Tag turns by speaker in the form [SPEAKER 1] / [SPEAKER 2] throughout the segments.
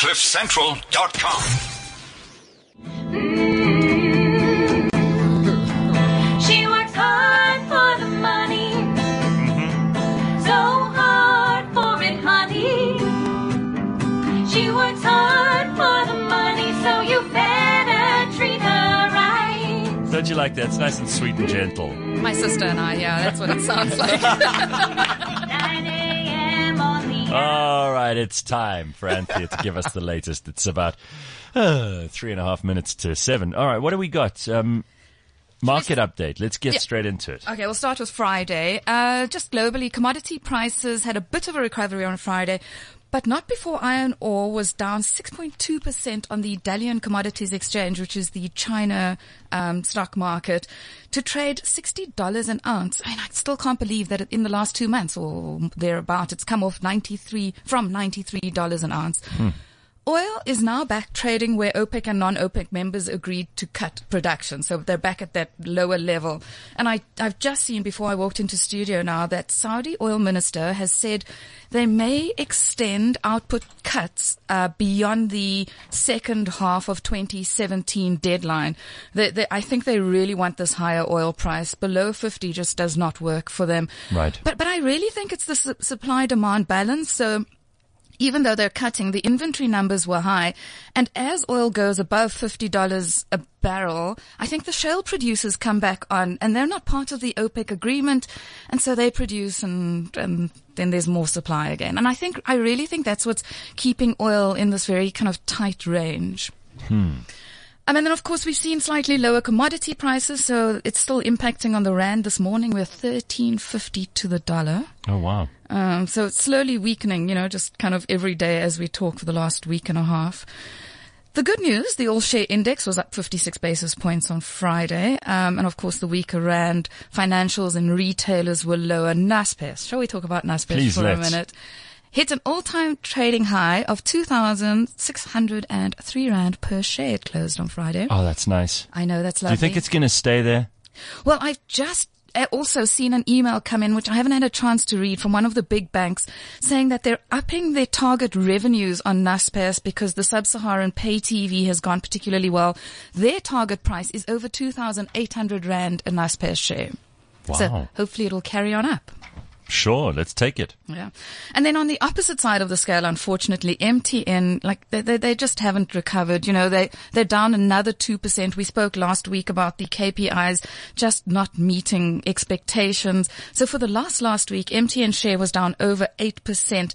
[SPEAKER 1] CliffCentral.com. Mm-hmm.
[SPEAKER 2] She works hard for the money. Mm-hmm. So hard for it, honey. She works hard for the money, so you better treat right.
[SPEAKER 3] Don't you like that? It's nice and sweet and gentle.
[SPEAKER 4] My sister and I, yeah, that's what it sounds like.
[SPEAKER 2] 9 a.m. on the
[SPEAKER 3] All right, it's time for Anthea to give us the latest. It's about uh, three and a half minutes to seven. All right, what do we got? Um, market update. Let's get
[SPEAKER 4] Yeah.
[SPEAKER 3] straight into it.
[SPEAKER 4] Okay, we'll start with Friday. Uh, just globally, commodity prices had a bit of a recovery on Friday, but not before iron ore was down 6.2% on the Dalian Commodities Exchange, which is the China um, stock market, to trade $60 an ounce. I mean, I still can't believe that in the last two months or thereabout, it's come off 93 from $93 an ounce. Oil is now back trading where OPEC and non-OPEC members agreed to cut production. So they're back at that lower level. And I, I've just seen before I walked into studio now that Saudi oil minister has said they may extend output cuts uh, beyond the second half of 2017 deadline. They, they, I think they really want this higher oil price. Below 50 just does not work for them.
[SPEAKER 3] Right.
[SPEAKER 4] But, but I really think it's the su- supply demand balance. So even though they're cutting, the inventory numbers were high. And as oil goes above $50 a barrel, I think the shale producers come back on and they're not part of the OPEC agreement. And so they produce and, and then there's more supply again. And I think, I really think that's what's keeping oil in this very kind of tight range. Hmm. Um, and then of course we've seen slightly lower commodity prices, so it's still impacting on the rand this morning. We're thirteen fifty to the dollar.
[SPEAKER 3] Oh, wow.
[SPEAKER 4] Um, so it's slowly weakening, you know, just kind of every day as we talk for the last week and a half. The good news, the all share index was up 56 basis points on Friday. Um, and of course the weaker rand financials and retailers were lower. Naspers. Shall we talk about
[SPEAKER 3] Please,
[SPEAKER 4] for
[SPEAKER 3] let's.
[SPEAKER 4] a minute? Hit an all-time trading high of 2,603 rand per share. It closed on Friday.
[SPEAKER 3] Oh, that's nice.
[SPEAKER 4] I know that's lovely.
[SPEAKER 3] Do you think it's going to stay there?
[SPEAKER 4] Well, I've just uh, also seen an email come in, which I haven't had a chance to read from one of the big banks saying that they're upping their target revenues on Naspers because the sub-Saharan pay TV has gone particularly well. Their target price is over 2,800 Rand a Naspers share.
[SPEAKER 3] Wow.
[SPEAKER 4] So hopefully it'll carry on up.
[SPEAKER 3] Sure, let's take it.
[SPEAKER 4] Yeah. And then on the opposite side of the scale, unfortunately, MTN, like they, they, they just haven't recovered. You know, they, they're down another 2%. We spoke last week about the KPIs just not meeting expectations. So for the last, last week, MTN share was down over 8%.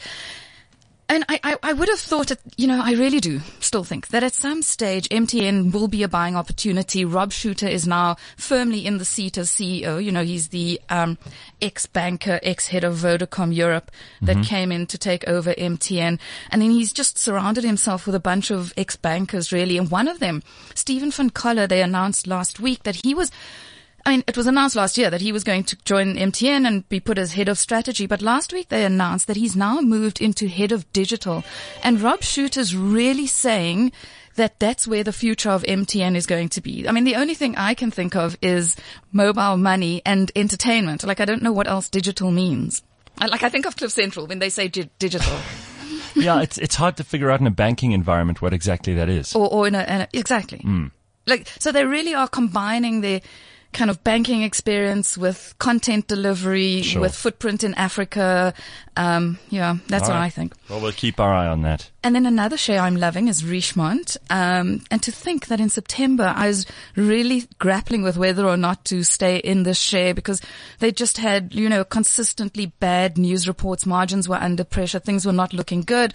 [SPEAKER 4] And I, I, I would have thought, it, you know, I really do still think that at some stage MTN will be a buying opportunity. Rob Shuter is now firmly in the seat as CEO. You know, he's the um, ex-banker, ex-head of Vodacom Europe that came in to take over MTN. And then he's just surrounded himself with a bunch of ex-bankers really. And one of them, Stephen van Coller, they announced last week that he was I mean, it was announced last year that he was going to join MTN and be put as head of strategy, but last week they announced that he's now moved into head of digital. And Rob Shuter's really saying that that's where the future of MTN is going to be. I mean, the only thing I can think of is mobile money and entertainment. Like, I don't know what else digital means. Like, I think of Cliff Central when they say di- digital.
[SPEAKER 3] yeah, it's it's hard to figure out in a banking environment what exactly that is.
[SPEAKER 4] or, or in a, in a exactly. Hmm. Like, so they really are combining their kind of banking experience with content delivery,
[SPEAKER 3] Sure.
[SPEAKER 4] with footprint in Africa. Um, yeah, that's
[SPEAKER 3] All
[SPEAKER 4] what
[SPEAKER 3] right.
[SPEAKER 4] I think.
[SPEAKER 3] Well, we'll keep our eye on that.
[SPEAKER 4] And then another share I'm loving is Richemont. Um, and to think that in September I was really grappling with whether or not to stay in this share because they just had, you know, consistently bad news reports. Margins were under pressure. Things were not looking good.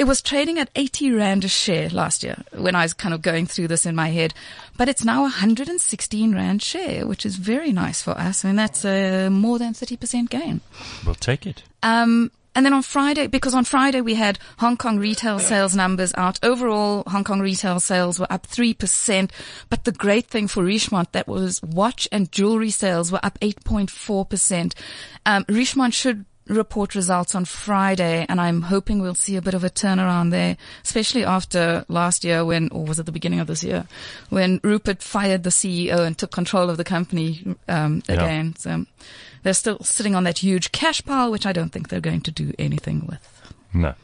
[SPEAKER 4] It was trading at 80 Rand a share last year when I was kind of going through this in my head, but it's now 116 Rand share, which is very nice for us. I mean, that's a more than 30% gain.
[SPEAKER 3] We'll take it.
[SPEAKER 4] Um, and then on Friday, because on Friday we had Hong Kong retail sales numbers out. Overall, Hong Kong retail sales were up 3%. But the great thing for Richemont, that was watch and jewelry sales were up 8.4%. Um, Richemont should report results on Friday and I'm hoping we'll see a bit of a turnaround there, especially after last year when, or was it the beginning of this year, when Rupert fired the CEO and took control of the company, um,
[SPEAKER 3] Yeah.
[SPEAKER 4] again. So they're still sitting on that huge cash pile, which I don't think they're going to do anything with.
[SPEAKER 3] No.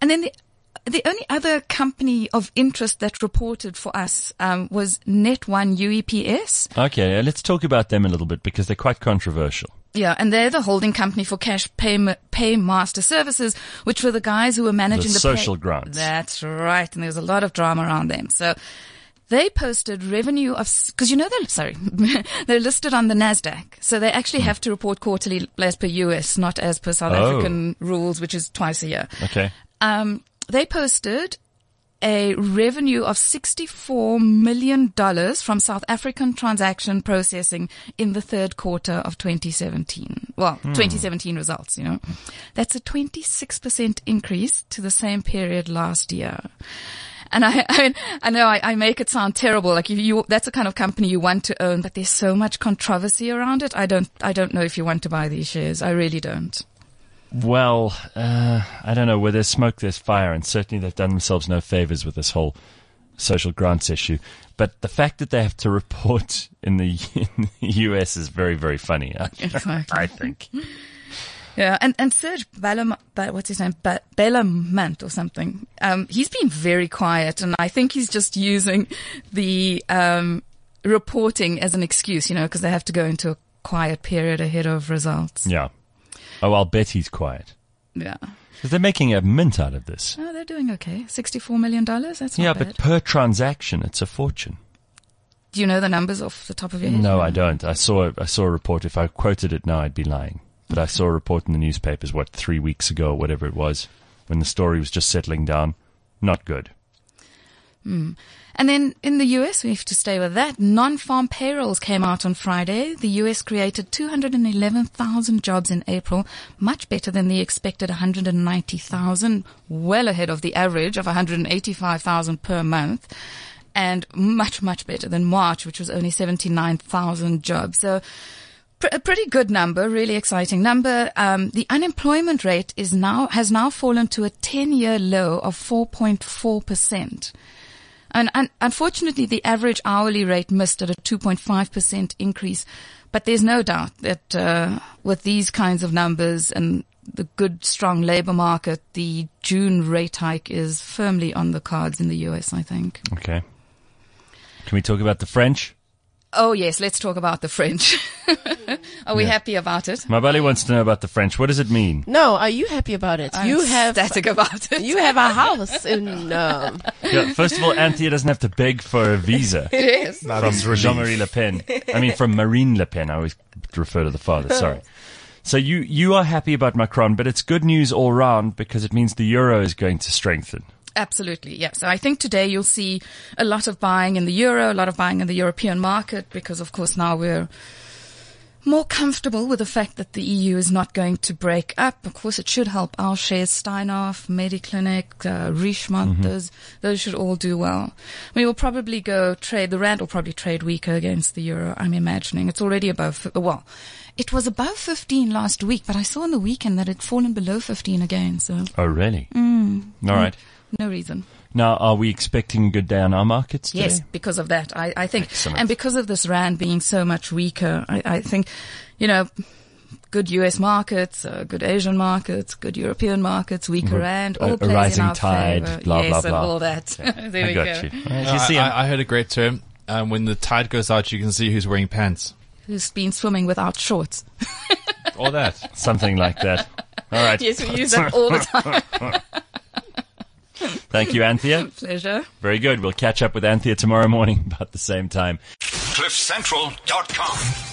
[SPEAKER 4] And then the, The only other company of interest that reported for us um, was Net1 UEPS.
[SPEAKER 3] Okay, let's talk about them a little bit because they're quite controversial.
[SPEAKER 4] Yeah, and they're the holding company for Cash Pay, Paymaster Services, which were the guys who were managing
[SPEAKER 3] The
[SPEAKER 4] the,
[SPEAKER 3] social
[SPEAKER 4] pay-
[SPEAKER 3] grants.
[SPEAKER 4] That's right, and there was a lot of drama around them. So they posted revenue of because you know they're sorry they're listed on the Nasdaq, so they actually have to report quarterly as per US, not as per South
[SPEAKER 3] Oh.
[SPEAKER 4] African rules, which is twice a year.
[SPEAKER 3] Okay.
[SPEAKER 4] Um, they posted a revenue of $64 million from South African transaction processing in the third quarter of 2017. Well, hmm. 2017 results, you know. That's a 26% increase to the same period last year. And I, I, I know I, I make it sound terrible. Like if you, that's the kind of company you want to own, but there's so much controversy around it. I don't, I don't know if you want to buy these shares. I really don't.
[SPEAKER 3] Well, uh, I don't know. Where there's smoke, there's fire, and certainly they've done themselves no favors with this whole social grants issue. But the fact that they have to report in the, in the US is very, very funny. I,
[SPEAKER 4] Exactly.
[SPEAKER 3] I think.
[SPEAKER 4] Yeah, and and Serge Bellam, what's his name, Be- Belamant or something. Um, he's been very quiet, and I think he's just using the um, reporting as an excuse, you know, because they have to go into a quiet period ahead of results.
[SPEAKER 3] Yeah. Oh, I'll bet he's quiet
[SPEAKER 4] Yeah.
[SPEAKER 3] because they're making a mint out of this.
[SPEAKER 4] Oh, they're doing okay. Sixty-four million dollars. That's not
[SPEAKER 3] yeah,
[SPEAKER 4] bad.
[SPEAKER 3] but per transaction, it's a fortune.
[SPEAKER 4] Do you know the numbers off the top of your head?
[SPEAKER 3] No, I don't. I saw I saw a report. If I quoted it now, I'd be lying. But I saw a report in the newspapers, what three weeks ago, or whatever it was, when the story was just settling down. Not good.
[SPEAKER 4] And then in the US, we have to stay with that. Non-farm payrolls came out on Friday. The US created 211,000 jobs in April, much better than the expected 190,000, well ahead of the average of 185,000 per month. And much, much better than March, which was only 79,000 jobs. So a pretty good number, really exciting number. Um, the unemployment rate is now, has now fallen to a 10 year low of 4.4%. And, and unfortunately, the average hourly rate missed at a 2.5% increase. But there's no doubt that uh, with these kinds of numbers and the good, strong labor market, the June rate hike is firmly on the cards in the US, I think.
[SPEAKER 3] Okay. Can we talk about the French?
[SPEAKER 4] Oh, yes, let's talk about the French. Are we happy about it?
[SPEAKER 3] My buddy wants to know about the French. What does it mean?
[SPEAKER 1] No, are you happy about it?
[SPEAKER 4] I'm
[SPEAKER 1] you have
[SPEAKER 4] static about it.
[SPEAKER 1] you have a house in um,
[SPEAKER 3] Yeah, first of all, Anthea doesn't have to beg for a visa
[SPEAKER 4] Yes.
[SPEAKER 3] from Jean-Marie Le Pen. I mean, from Marine Le Pen. I always refer to the father. Sorry. So you you are happy about Macron, but it's good news all round because it means the euro is going to strengthen.
[SPEAKER 4] Absolutely, yes. So I think today you'll see a lot of buying in the euro, a lot of buying in the European market because, of course, now we're more comfortable with the fact that the EU is not going to break up. Of course, it should help our shares, Steinhoff, Mediclinic, uh, Richemont, those, those should all do well. We will probably go trade, the rand will probably trade weaker against the euro, I'm imagining. It's already above, well, it was above 15 last week, but I saw on the weekend that it'd fallen below 15 again, so
[SPEAKER 3] Oh, really? Mm. All right.
[SPEAKER 4] No reason.
[SPEAKER 3] Now, are we expecting a good day on our markets today?
[SPEAKER 4] Yes, because of that. I, I think,
[SPEAKER 3] Excellent.
[SPEAKER 4] and because of this rand being so much weaker, I, I think, you know, good US markets, uh, good Asian markets, good European markets, weaker rand, all
[SPEAKER 3] A- a
[SPEAKER 4] plays
[SPEAKER 3] rising
[SPEAKER 4] in our
[SPEAKER 3] table,
[SPEAKER 4] favor.
[SPEAKER 3] blah,
[SPEAKER 4] yes,
[SPEAKER 3] blah, blah.
[SPEAKER 4] and all that. there
[SPEAKER 3] I
[SPEAKER 4] we
[SPEAKER 3] got
[SPEAKER 4] go.
[SPEAKER 3] you. You see,
[SPEAKER 5] I, I heard a great term. Um, when the tide goes out, you can see who's wearing pants.
[SPEAKER 4] Who's been swimming without shorts?
[SPEAKER 5] All that.
[SPEAKER 3] something like that. All right.
[SPEAKER 4] yes, we use that all the time.
[SPEAKER 3] Thank you, Anthea.
[SPEAKER 4] Pleasure.
[SPEAKER 3] Very good. We'll catch up with Anthea tomorrow morning about the same time.
[SPEAKER 6] CliffCentral.com.